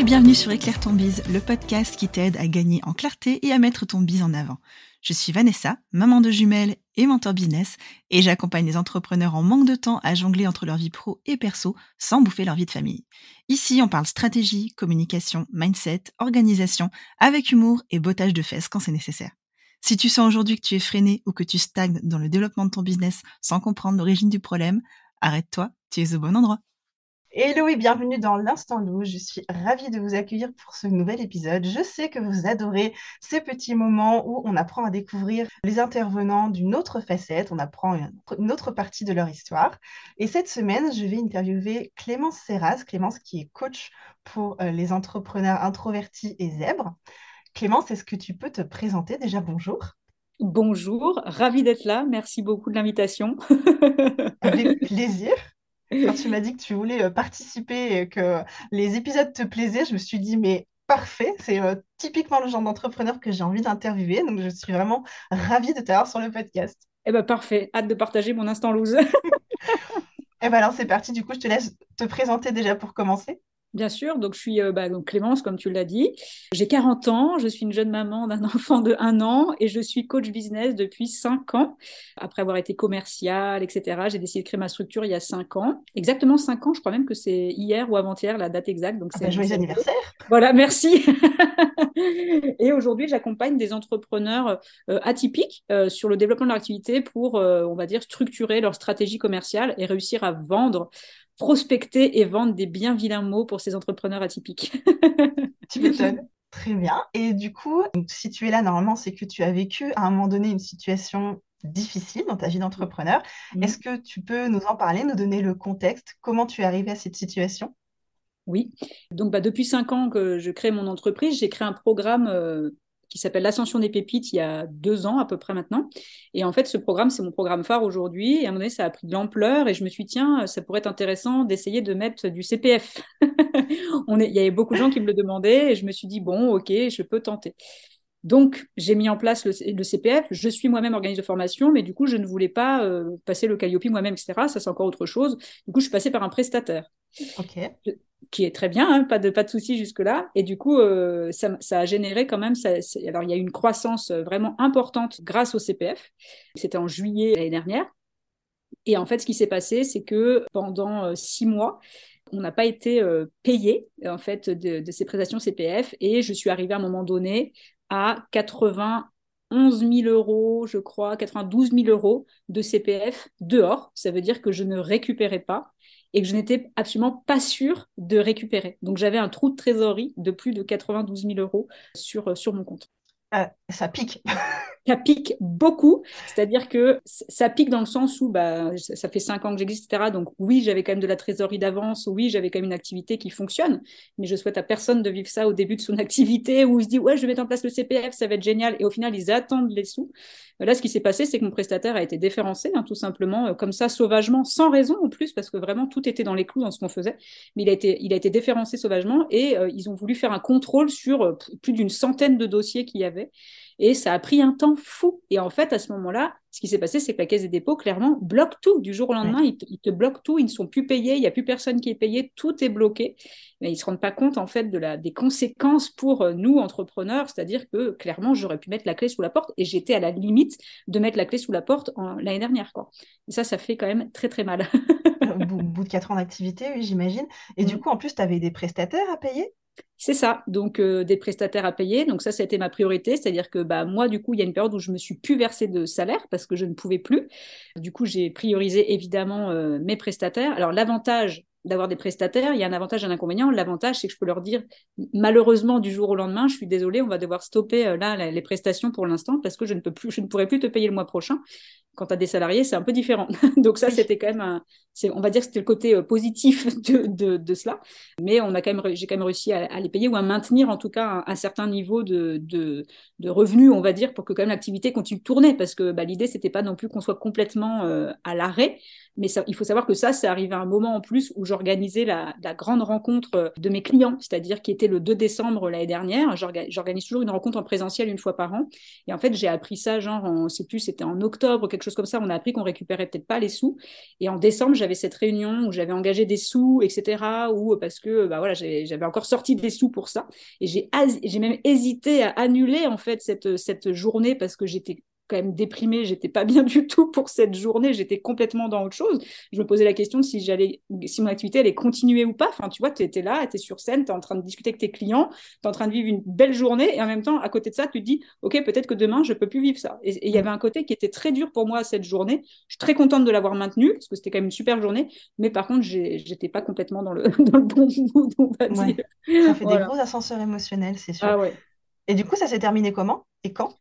et bienvenue sur Éclaire ton bise, le podcast qui t'aide à gagner en clarté et à mettre ton bise en avant. Je suis Vanessa, maman de jumelles et mentor business, et j'accompagne les entrepreneurs en manque de temps à jongler entre leur vie pro et perso sans bouffer leur vie de famille. Ici, on parle stratégie, communication, mindset, organisation, avec humour et bottage de fesses quand c'est nécessaire. Si tu sens aujourd'hui que tu es freiné ou que tu stagnes dans le développement de ton business sans comprendre l'origine du problème, arrête-toi, tu es au bon endroit. Hello et bienvenue dans l'Instant Loup. Je suis ravie de vous accueillir pour ce nouvel épisode. Je sais que vous adorez ces petits moments où on apprend à découvrir les intervenants d'une autre facette, on apprend une autre partie de leur histoire. Et cette semaine, je vais interviewer Clémence Serraz, Clémence qui est coach pour euh, les entrepreneurs introvertis et zèbres. Clémence, est-ce que tu peux te présenter déjà? Bonjour. Bonjour, ravie d'être là. Merci beaucoup de l'invitation. Avec plaisir. Quand tu m'as dit que tu voulais euh, participer et que les épisodes te plaisaient, je me suis dit, mais parfait, c'est euh, typiquement le genre d'entrepreneur que j'ai envie d'interviewer. Donc, je suis vraiment ravie de t'avoir sur le podcast. Eh bien, parfait. Hâte de partager mon instant loose. Eh bien, alors, c'est parti. Du coup, je te laisse te présenter déjà pour commencer. Bien sûr, donc je suis euh, bah, donc Clémence, comme tu l'as dit. J'ai 40 ans, je suis une jeune maman d'un enfant de 1 an et je suis coach business depuis 5 ans. Après avoir été commerciale, etc., j'ai décidé de créer ma structure il y a 5 ans. Exactement 5 ans, je crois même que c'est hier ou avant-hier la date exacte. Donc ah c'est bah, joyeux anniversaire Voilà, merci Et aujourd'hui, j'accompagne des entrepreneurs euh, atypiques euh, sur le développement de leur activité pour, on va dire, structurer leur stratégie commerciale et réussir à vendre prospecter et vendre des bien vilains mots pour ces entrepreneurs atypiques. tu m'étonnes. Très bien. Et du coup, si tu es là, normalement, c'est que tu as vécu à un moment donné une situation difficile dans ta vie d'entrepreneur. Est-ce que tu peux nous en parler, nous donner le contexte? Comment tu es arrivé à cette situation? Oui. Donc, bah, depuis cinq ans que je crée mon entreprise, j'ai créé un programme euh, qui s'appelle l'Ascension des pépites il y a deux ans à peu près maintenant. Et en fait, ce programme, c'est mon programme phare aujourd'hui. Et à un moment donné, ça a pris de l'ampleur et je me suis dit, tiens, ça pourrait être intéressant d'essayer de mettre du CPF. On est... Il y avait beaucoup de gens qui me le demandaient et je me suis dit, bon, ok, je peux tenter. Donc, j'ai mis en place le, CPF. Je suis moi-même organisme de formation, mais du coup, je ne voulais pas euh, passer le Calliope moi-même, etc. Ça, c'est encore autre chose. Du coup, je suis passée par un prestataire. Ok qui est très bien, hein, pas de pas de souci jusque là. Et du coup, euh, ça, a généré quand même. Ça, alors il y a eu une croissance euh, vraiment importante grâce au CPF. C'était en juillet l'année dernière. Et en fait, ce qui s'est passé, c'est que pendant six mois, on n'a pas été payé en fait de, ces prestations CPF. Et je suis arrivée à un moment donné à 91 000 euros, je crois, 92 000 euros de CPF dehors. Ça veut dire que je ne récupérais pas et que je n'étais absolument pas sûre de récupérer. Donc j'avais un trou de trésorerie de plus de 92 000 euros sur, sur mon compte. Euh, ça pique. ça pique beaucoup. C'est-à-dire que ça pique dans le sens où bah, ça fait cinq ans que j'existe, etc. Donc oui, j'avais quand même de la trésorerie d'avance. Oui, j'avais quand même une activité qui fonctionne. Mais je souhaite à personne de vivre ça au début de son activité où il se dit ouais, je vais mettre en place le CPF, ça va être génial. Et au final, ils attendent les sous. Là, ce qui s'est passé, c'est que mon prestataire a été déférencé, hein, tout simplement, euh, comme ça, sauvagement, sans raison en plus, parce que vraiment tout était dans les clous dans ce qu'on faisait. Mais il a été, il déférencé sauvagement et euh, ils ont voulu faire un contrôle sur euh, plus d'une centaine de dossiers qu'il y avait. Et ça a pris un temps fou. Et en fait, à ce moment-là, ce qui s'est passé, c'est que la Caisse des dépôts, clairement, bloque tout. Du jour au lendemain, ils, te, bloquent tout. Ils ne sont plus payés. Il n'y a plus personne qui est payé. Tout est bloqué. Mais ils ne se rendent pas compte, en fait, de la, des conséquences pour euh, nous, entrepreneurs. C'est-à-dire que, clairement, j'aurais pu mettre la clé sous la porte. Et j'étais à la limite de mettre la clé sous la porte l'année dernière. Quoi. Et ça, ça fait quand même très, très mal. au bout de quatre ans d'activité, oui, j'imagine. Et du mm. coup, en plus, tu avais des prestataires à payer? C'est ça, donc euh, des prestataires à payer. Donc ça, ça a été ma priorité, c'est-à-dire que bah, moi, du coup, il y a une période où je me suis plus versée de salaire parce que je ne pouvais plus. Du coup, j'ai priorisé évidemment euh, mes prestataires. Alors l'avantage d'avoir des prestataires, il y a un avantage et un inconvénient. L'avantage, c'est que je peux leur dire, malheureusement, du jour au lendemain, je suis désolée, on va devoir stopper euh, là les prestations pour l'instant parce que je ne peux plus, je ne pourrai plus te payer le mois prochain. Quand tu as des salariés, c'est un peu différent. Donc ça, c'était quand même, un, on va dire que c'était le côté euh, positif de, de, cela. Mais on a quand même, j'ai quand même réussi à, les payer ou à maintenir en tout cas un, certain niveau de, de, revenus, on va dire, pour que quand même l'activité continue de tourner. Parce que bah, l'idée, c'était pas non plus qu'on soit complètement euh, à l'arrêt, mais il faut savoir que ça, c'est arrivé à un moment en plus où j'organisais la, grande rencontre de mes clients, c'est-à-dire qui était le 2 décembre l'année dernière. J'organise toujours une rencontre en présentiel une fois par an. Et en fait, j'ai appris ça, genre, on sait plus, c'était en octobre, quelque chose comme ça. On a appris qu'on récupérait peut-être pas les sous. Et en décembre, j'avais cette réunion où j'avais engagé des sous, etc. Ou parce que bah voilà, j'avais encore sorti des sous pour ça. Et j'ai même hésité à annuler en fait cette, cette journée parce que j'étais quand même déprimée, j'étais pas bien du tout pour cette journée, j'étais complètement dans autre chose. Je me posais la question si j'allais, si mon activité allait continuer ou pas. Enfin, tu vois, tu étais là, tu es sur scène, tu es en train de discuter avec tes clients, tu es en train de vivre une belle journée et en même temps, à côté de ça, tu te dis, OK, peut-être que demain, je peux plus vivre ça. Et il y avait un côté qui était très dur pour moi cette journée. Je suis très contente de l'avoir maintenue parce que c'était quand même une super journée, mais par contre, j'étais pas complètement dans le, dans le bon mood, on va dire. Ça fait des gros ascenseurs émotionnels, c'est sûr. Ah ouais. Et du coup, ça s'est terminé comment? Et quand?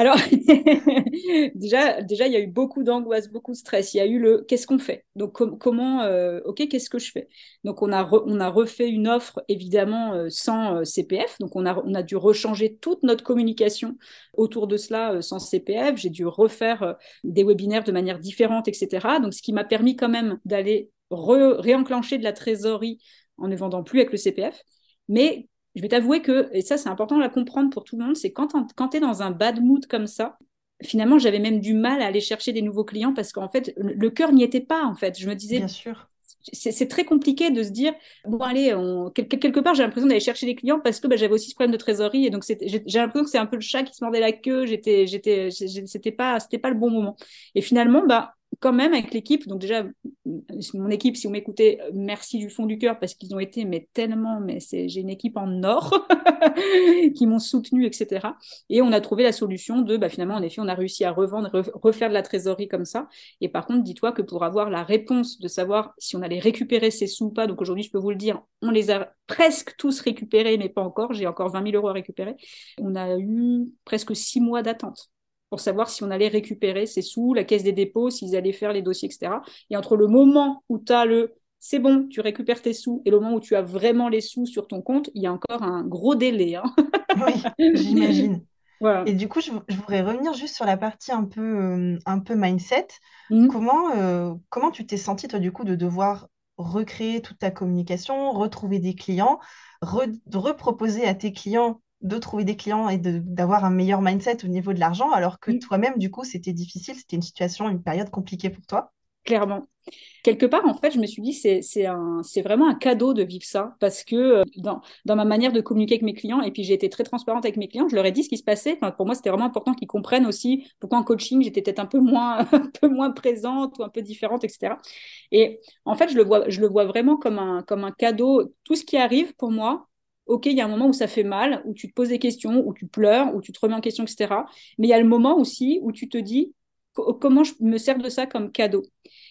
Alors, déjà, il y a eu beaucoup d'angoisse, beaucoup de stress. Il y a eu le qu'est-ce qu'on fait? Donc, comment, euh, ok, qu'est-ce que je fais? Donc, on a, on a refait une offre, évidemment, euh, sans euh, CPF. Donc, on a, on a dû rechanger toute notre communication autour de cela sans CPF. J'ai dû refaire des webinaires de manière différente, etc. Donc, ce qui m'a permis quand même d'aller réenclencher de la trésorerie en ne vendant plus avec le CPF. Mais je vais t'avouer que, et ça c'est important à comprendre pour tout le monde, c'est quand, quand tu es dans un bad mood comme ça, finalement j'avais même du mal à aller chercher des nouveaux clients parce qu'en fait le cœur n'y était pas en fait. Je me disais, bien sûr. C'est très compliqué de se dire bon allez quelque part j'ai l'impression d'aller chercher des clients parce que bah, j'avais aussi ce problème de trésorerie et donc j'ai l'impression que c'est un peu le chat qui se mordait la queue j'étais j'étais c'était pas pas le bon moment et finalement bah quand même avec l'équipe. Donc déjà, mon équipe, si vous m'écoutez, merci du fond du cœur parce qu'ils ont été mais tellement, mais c'est j'ai une équipe en or qui m'ont soutenu, etc. Et on a trouvé la solution de, bah, finalement, en effet, on a réussi à revendre, refaire de la trésorerie comme ça. Et par contre, dis-toi que pour avoir la réponse de savoir si on allait récupérer ces sous ou pas, donc aujourd'hui, je peux vous le dire, on les a presque tous récupérés, mais pas encore. J'ai encore 20 000 euros à récupérer. On a eu presque six mois d'attente pour savoir si on allait récupérer ces sous, la caisse des dépôts, s'ils allaient faire les dossiers, etc. Et entre le moment où tu as le c'est bon, tu récupères tes sous, et le moment où tu as vraiment les sous sur ton compte, il y a encore un gros délai. Hein. oui, j'imagine. Et du coup, je, voudrais revenir juste sur la partie un peu, euh, un peu mindset. Mmh. Comment, euh, comment tu t'es senti, toi, du coup, de devoir recréer toute ta communication, retrouver des clients, reproposer à tes clients de trouver des clients et d'avoir un meilleur mindset au niveau de l'argent, alors que toi-même, du coup, c'était difficile, c'était une situation, une période compliquée pour toi? Clairement. Quelque part, en fait, je me suis dit, c'est vraiment un cadeau de vivre ça, parce que euh, dans, dans, ma manière de communiquer avec mes clients, et puis j'ai été très transparente avec mes clients, je leur ai dit ce qui se passait. Enfin, pour moi, c'était vraiment important qu'ils comprennent aussi pourquoi en coaching, j'étais peut-être un, peu moins, un peu moins présente ou un peu différente, etc. Et en fait, je le vois, je le vois vraiment comme un, comme un cadeau. Tout ce qui arrive pour moi, ok, il y a un moment où ça fait mal, où tu te poses des questions, où tu pleures, où tu te remets en question, etc. Mais il y a le moment aussi où tu te dis comment je me sers de ça comme cadeau.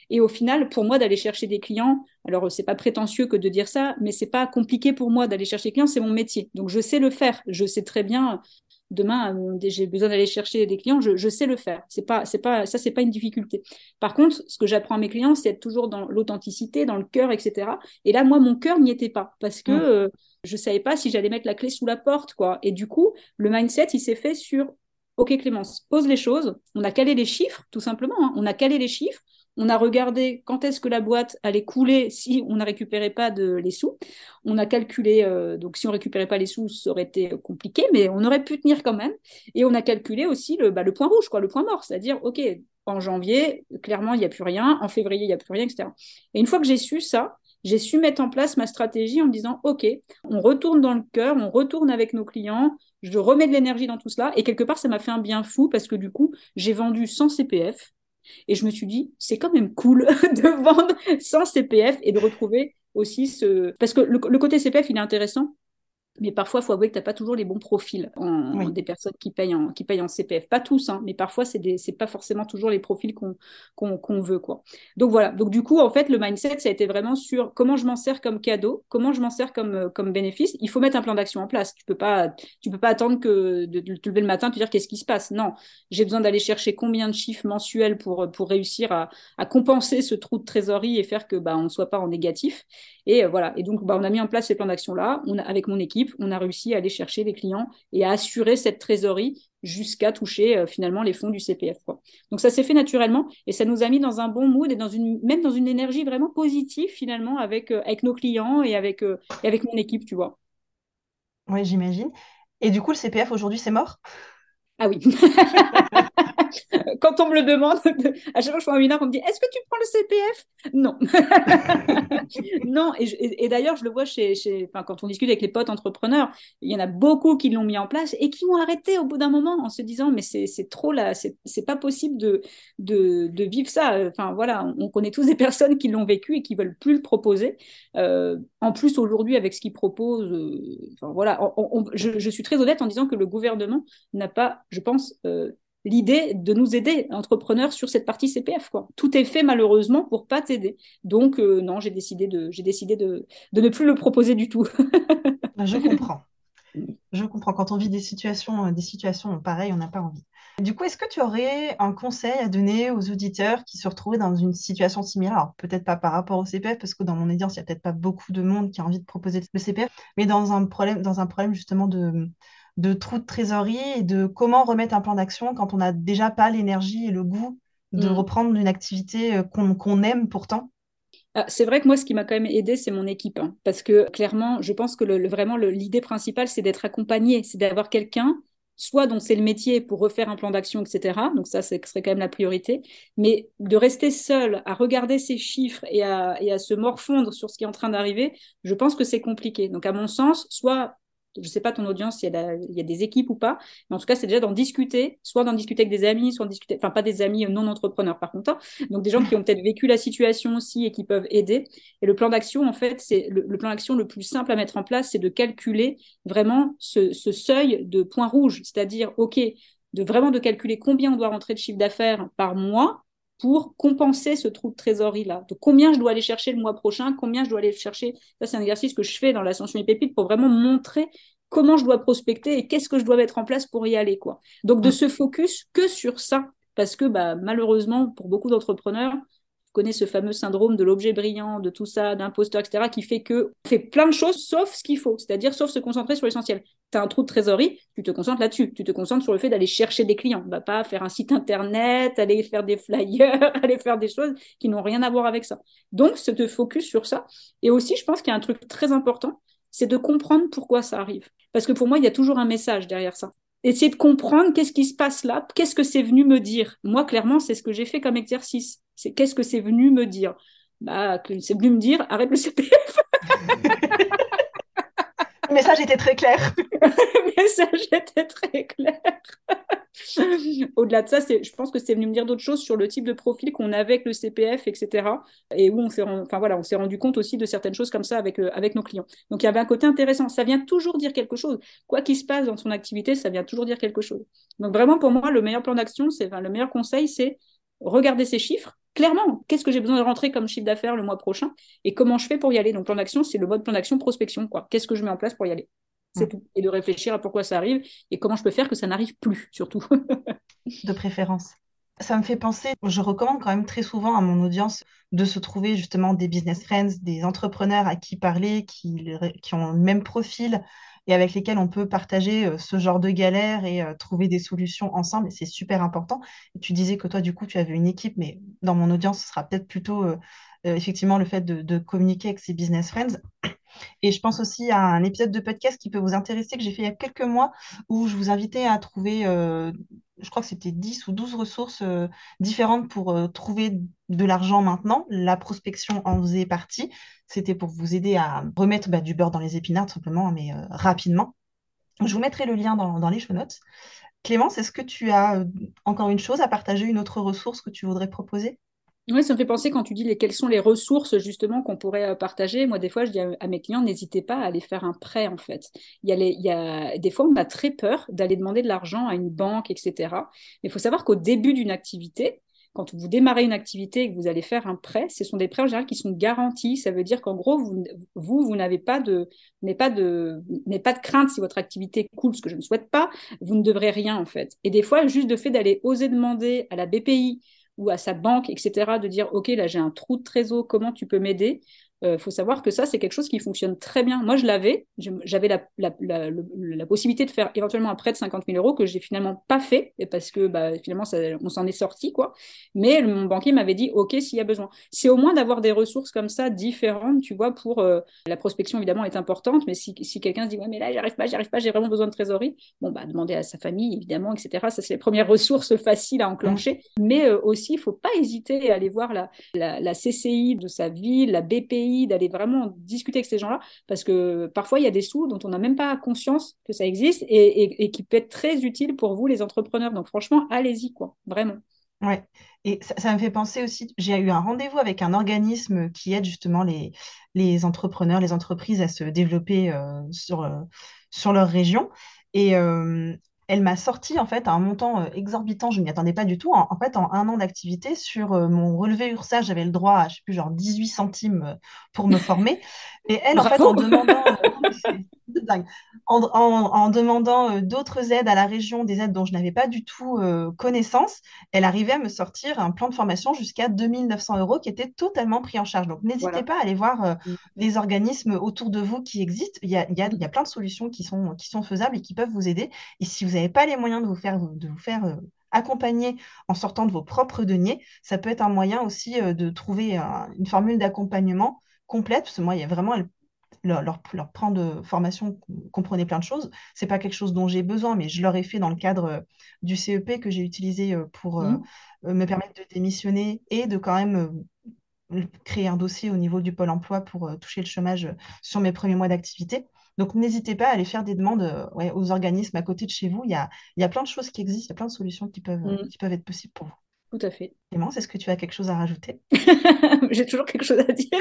Et au final, pour moi, d'aller chercher des clients, alors c'est pas prétentieux que de dire ça, mais c'est pas compliqué pour moi d'aller chercher des clients, c'est mon métier. Donc je sais le faire. Je sais très bien demain euh, j'ai besoin d'aller chercher des clients, je, sais le faire. C'est pas, c'est pas, ça c'est pas une difficulté. Par contre, ce que j'apprends à mes clients, c'est être toujours dans l'authenticité, dans le cœur, etc. Et là, moi, mon cœur n'y était pas parce que je mmh. euh, je savais pas si j'allais mettre la clé sous la porte, quoi. Et du coup, le mindset, il s'est fait sur, ok Clémence, pose les choses. On a calé les chiffres, tout simplement. Hein. On a calé les chiffres. On a regardé quand est-ce que la boîte allait couler si on ne récupérait pas les sous. On a calculé, euh, donc si on ne récupérait pas les sous, ça aurait été compliqué, mais on aurait pu tenir quand même. Et on a calculé aussi le, bah, le point rouge, quoi, le point mort, c'est-à-dire, OK, en janvier, clairement, il n'y a plus rien, en février, il n'y a plus rien, etc. Et une fois que j'ai su ça, j'ai su mettre en place ma stratégie en me disant, OK, on retourne dans le cœur, on retourne avec nos clients, je remets de l'énergie dans tout cela. Et quelque part, ça m'a fait un bien fou parce que du coup, j'ai vendu sans CPF, et je me suis dit, c'est quand même cool de vendre sans CPF et de retrouver aussi ce... Parce que le, côté CPF, il est intéressant mais parfois, il faut avouer que tu n'as pas toujours les bons profils en, des personnes qui payent en, qui payent en CPF. Pas tous, hein, mais parfois, ce n'est pas forcément toujours les profils qu'on veut. Quoi. Donc voilà, donc du coup, en fait, le mindset, ça a été vraiment sur comment je m'en sers comme cadeau, comment je m'en sers comme, euh, comme bénéfice. Il faut mettre un plan d'action en place. Tu ne peux, pas, tu peux pas attendre que de, te lever le matin, te dire qu'est-ce qui se passe. Non, j'ai besoin d'aller chercher combien de chiffres mensuels pour, pour réussir à, à, compenser ce trou de trésorerie et faire que bah, on ne soit pas en négatif. Et euh, voilà, et donc bah, on a mis en place ces plans d'action-là avec mon équipe on a réussi à aller chercher les clients et à assurer cette trésorerie jusqu'à toucher euh, finalement les fonds du CPF. Donc ça s'est fait naturellement et ça nous a mis dans un bon mood et dans une, même dans une énergie vraiment positive finalement avec, euh, avec nos clients et avec, euh, et avec mon équipe, tu vois. Oui, j'imagine. Et du coup, le CPF aujourd'hui, c'est mort? Ah oui. quand on me le demande, à chaque fois que je fais un webinaire, on me dit Est-ce que tu prends le CPF Non. non, et, d'ailleurs, je le vois chez, chez quand on discute avec les potes entrepreneurs, il y en a beaucoup qui l'ont mis en place et qui ont arrêté au bout d'un moment en se disant Mais c'est trop là, c'est pas possible de, vivre ça. Enfin, voilà, on connaît tous des personnes qui l'ont vécu et qui veulent plus le proposer. Euh, en plus, aujourd'hui, avec ce qu'ils proposent, euh, voilà, je, je, suis très honnête en disant que le gouvernement n'a pas, je pense, euh, l'idée de nous aider, entrepreneurs, sur cette partie CPF. Quoi. Tout est fait malheureusement pour pas t'aider. Donc, euh, non, j'ai décidé, de, j'ai décidé de, de, ne plus le proposer du tout. Je comprends. Je comprends. Quand on vit des situations, euh, des situations pareilles, on n'a pas envie. Du coup, est-ce que tu aurais un conseil à donner aux auditeurs qui se retrouvaient dans une situation similaire? Alors, peut-être pas par rapport au CPF, parce que dans mon audience, il n'y a peut-être pas beaucoup de monde qui a envie de proposer le CPF, mais dans un problème, dans un problème justement de, de trous de trésorerie et de comment remettre un plan d'action quand on n'a déjà pas l'énergie et le goût de mm. reprendre une activité euh, qu'on aime pourtant ah, c'est vrai que moi, ce qui m'a quand même aidé, c'est mon équipe. Hein, parce que clairement, je pense que le, vraiment, l'idée principale, c'est d'être accompagné, c'est d'avoir quelqu'un, soit dont c'est le métier pour refaire un plan d'action, etc. Donc ça, ce serait quand même la priorité. Mais de rester seul à regarder ces chiffres et à, et à se morfondre sur ce qui est en train d'arriver, je pense que c'est compliqué. Donc à mon sens, soit je ne sais pas ton audience, s'il y, a des équipes ou pas, mais en tout cas, c'est déjà d'en discuter, soit d'en discuter avec des amis, soit d'en discuter, enfin pas des amis non entrepreneurs par contre, hein. donc des gens qui ont peut-être vécu la situation aussi et qui peuvent aider. Et le plan d'action, en fait, c'est le, plan d'action le plus simple à mettre en place, c'est de calculer vraiment ce, ce seuil de points rouges, c'est-à-dire, OK, de vraiment de calculer combien on doit rentrer de chiffre d'affaires par mois pour compenser ce trou de trésorerie-là. De combien je dois aller chercher le mois prochain, combien je dois aller chercher? Ça, c'est un exercice que je fais dans l'ascension des pépites pour vraiment montrer comment je dois prospecter et qu'est-ce que je dois mettre en place pour y aller. quoi. Donc, de se focus que sur ça, parce que bah, malheureusement, pour beaucoup d'entrepreneurs, connais ce fameux syndrome de l'objet brillant, de tout ça, d'imposteur, etc., qui fait que fait plein de choses sauf ce qu'il faut, c'est-à-dire sauf se concentrer sur l'essentiel. Tu as un trou de trésorerie, tu te concentres là-dessus. Tu te concentres sur le fait d'aller chercher des clients. Pas faire un site internet, aller faire des flyers, aller faire des choses qui n'ont rien à voir avec ça. Donc, se te focus sur ça. Et aussi, je pense qu'il y a un truc très important, c'est de comprendre pourquoi ça arrive. Parce que pour moi, il y a toujours un message derrière ça essayer de comprendre qu'est-ce qui se passe là, qu'est-ce que c'est venu me dire. Moi, clairement, c'est ce que j'ai fait comme exercice. C'est qu'est-ce que c'est venu me dire? Bah, c'est venu me dire, arrête le CPF. le message était très clair. le message était très clair. Au-delà de ça, je pense que c'est venu me dire d'autres choses sur le type de profil qu'on avait avec le CPF, etc. Et où on s'est enfin, voilà, on rendu compte aussi de certaines choses comme ça avec, euh, avec nos clients. Donc il y avait un côté intéressant. Ça vient toujours dire quelque chose. Quoi qu'il se passe dans son activité, ça vient toujours dire quelque chose. Donc vraiment, pour moi, le meilleur plan d'action, c'est le meilleur conseil, c'est regarder ces chiffres. Clairement, qu'est-ce que j'ai besoin de rentrer comme chiffre d'affaires le mois prochain et comment je fais pour y aller? Donc, plan d'action, c'est le mode plan d'action prospection. quoi. Qu'est-ce que je mets en place pour y aller? C'est tout. Et de réfléchir à pourquoi ça arrive et comment je peux faire que ça n'arrive plus, surtout. de préférence. Ça me fait penser, je recommande quand même très souvent à mon audience de se trouver justement des business friends, des entrepreneurs à qui parler, qui, qui ont le même profil et avec lesquels on peut partager euh, ce genre de galère et euh, trouver des solutions ensemble. Et c'est super important. Tu disais que toi, du coup, tu avais une équipe, mais dans mon audience, ce sera peut-être plutôt euh, effectivement le fait de, communiquer avec ses business friends. Et je pense aussi à un épisode de podcast qui peut vous intéresser que j'ai fait il y a quelques mois où je vous invitais à trouver, je crois que c'était 10 ou 12 ressources euh, différentes pour euh, trouver de l'argent maintenant. La prospection en faisait partie. C'était pour vous aider à remettre bah, du beurre dans les épinards, simplement, mais rapidement. Je vous mettrai le lien dans, dans les show notes. Clémence, est-ce que tu as encore une chose à partager, une autre ressource que tu voudrais proposer? Oui, ça me fait penser quand tu dis les, quelles sont les ressources justement qu'on pourrait euh, partager. Moi, des fois, je dis à, mes clients, n'hésitez pas à aller faire un prêt en fait. Il y a, des fois, on a très peur d'aller demander de l'argent à une banque, etc. Mais il faut savoir qu'au début d'une activité, quand vous démarrez une activité et que vous allez faire un prêt, ce sont des prêts en général qui sont garantis. Ça veut dire qu'en gros, vous, vous, n'avez pas de, pas de, pas de crainte si votre activité coule, ce que je ne souhaite pas. Vous ne devrez rien en fait. Et des fois, juste de fait d'aller oser demander à la BPI ou à sa banque, etc., de dire, OK, là, j'ai un trou de trésor, comment tu peux m'aider? Il euh, faut savoir que ça, c'est quelque chose qui fonctionne très bien. Moi, je l'avais, j'avais la, la, la, la, possibilité de faire éventuellement un prêt de 50 000 euros que j'ai finalement pas fait, parce que bah, finalement, ça, on s'en est sorti, quoi. Mais mon banquier m'avait dit, OK, s'il y a besoin. C'est au moins d'avoir des ressources comme ça différentes, tu vois, pour euh, la prospection, évidemment, est importante, mais si, si quelqu'un se dit, ouais, mais là, j'arrive pas, j'arrive pas, j'ai vraiment besoin de trésorerie, bon, bah, demander à sa famille, évidemment, etc. Ça, c'est les premières ressources faciles à enclencher. Mmh. Mais euh, aussi, il faut pas hésiter à aller voir la CCI de sa ville, la BPI, d'aller vraiment discuter avec ces gens-là, parce que parfois, il y a des sous dont on n'a même pas conscience que ça existe et, qui peut être très utile pour vous, les entrepreneurs. Donc, franchement, allez-y, quoi, vraiment. Ouais, et ça, me fait penser aussi, j'ai eu un rendez-vous avec un organisme qui aide justement les, les entrepreneurs, les entreprises à se développer euh, sur, euh, sur leur région. Et, euh, elle m'a sorti en fait un montant euh, exorbitant, je ne m'y attendais pas du tout. En, fait, en un an d'activité, sur euh, mon relevé URSA, j'avais le droit à, je sais plus, genre 18 centimes euh, pour me former. Et elle, en fait, en demandant, en, demandant d'autres aides à la région, des aides dont je n'avais pas du tout connaissance, elle arrivait à me sortir un plan de formation jusqu'à 2900 euros qui était totalement pris en charge. Donc, n'hésitez pas à aller voir mm. les organismes autour de vous qui existent. Il y a, il y a, il y a plein de solutions qui sont, qui sont faisables et qui peuvent vous aider. Et si vous n'avez pas les moyens de vous faire, de vous faire euh, accompagner en sortant de vos propres deniers, ça peut être un moyen aussi euh, de trouver une formule d'accompagnement complète, parce que moi, il y a vraiment leur, leur, leur plan de formation comprenait plein de choses. C'est pas quelque chose dont j'ai besoin, mais je leur ai fait dans le cadre euh, du CEP que j'ai utilisé pour mmh. me permettre de démissionner et de quand même créer un dossier au niveau du pôle emploi pour toucher le chômage sur mes premiers mois d'activité. Donc, n'hésitez pas à aller faire des demandes euh, aux organismes à côté de chez vous. Il y a, il y a plein de choses qui existent, il y a plein de solutions qui peuvent, mm. qui peuvent être possibles pour vous. Tout à fait. Clémence, est-ce que tu as quelque chose à rajouter? J'ai toujours quelque chose à dire.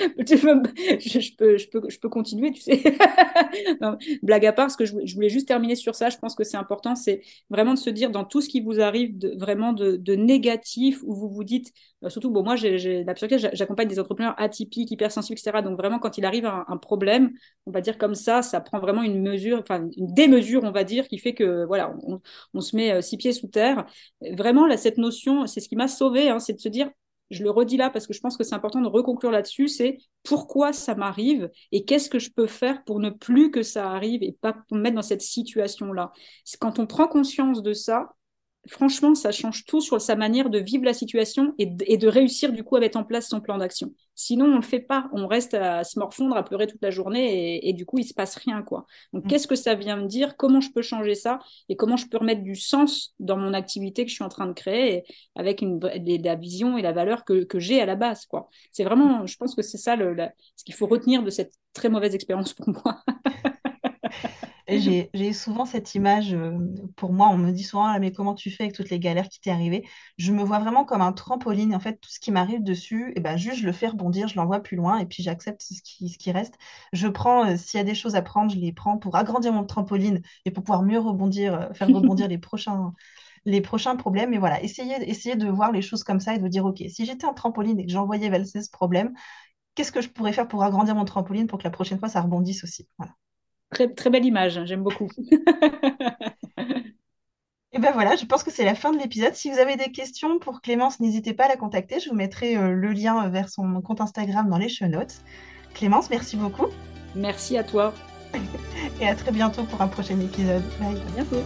je, peux, je, peux, je peux continuer, tu sais. blague à part, ce que je, voulais juste terminer sur ça, je pense que c'est important, c'est vraiment de se dire dans tout ce qui vous arrive de, vraiment de, de négatif, où vous vous dites, euh, surtout, bon, moi, j'ai j'accompagne des entrepreneurs atypiques, hypersensibles, etc. Donc vraiment, quand il arrive un, un, problème, on va dire comme ça, ça prend vraiment une mesure, enfin une démesure, on va dire, qui fait que voilà, on, se met euh, six pieds sous terre. Vraiment, cette notion, c'est ce qui m'a sauvé, hein, c'est de se dire, je le redis là parce que je pense que c'est important de reconclure là-dessus, c'est pourquoi ça m'arrive et qu'est-ce que je peux faire pour ne plus que ça arrive et pas me mettre dans cette situation-là. Quand on prend conscience de ça, franchement, ça change tout sur sa manière de vivre la situation et de, réussir du coup à mettre en place son plan d'action. Sinon, on le fait pas, on reste à se morfondre, à pleurer toute la journée et, du coup, il se passe rien quoi. Donc, mm. qu'est-ce que ça vient me dire? Comment je peux changer ça? Et comment je peux remettre du sens dans mon activité que je suis en train de créer avec une, la vision et la valeur que, j'ai à la base quoi. C'est vraiment, je pense que c'est ça le, ce qu'il faut retenir de cette très mauvaise expérience pour moi. J'ai souvent cette image, euh, pour moi, on me dit souvent, ah, mais comment tu fais avec toutes les galères qui t'est arrivées Je me vois vraiment comme un trampoline. En fait, tout ce qui m'arrive dessus, et eh ben, juste je le fais rebondir, je l'envoie plus loin et puis j'accepte ce qui, ce qui reste. Je prends, euh, s'il y a des choses à prendre, je les prends pour agrandir mon trampoline et pour pouvoir mieux rebondir, euh, faire rebondir les prochains, les prochains problèmes. Et voilà, essayez, essayez de voir les choses comme ça et de dire, OK, si j'étais un trampoline et que j'envoyais valser ce problème, qu'est-ce que je pourrais faire pour agrandir mon trampoline pour que la prochaine fois, ça rebondisse aussi? Voilà. Très, très belle image, j'aime beaucoup. Et ben voilà, je pense que c'est la fin de l'épisode. Si vous avez des questions pour Clémence, n'hésitez pas à la contacter. Je vous mettrai euh, le lien vers son compte Instagram dans les show notes. Clémence, merci beaucoup. Merci à toi. Et à très bientôt pour un prochain épisode. Bye. À bientôt.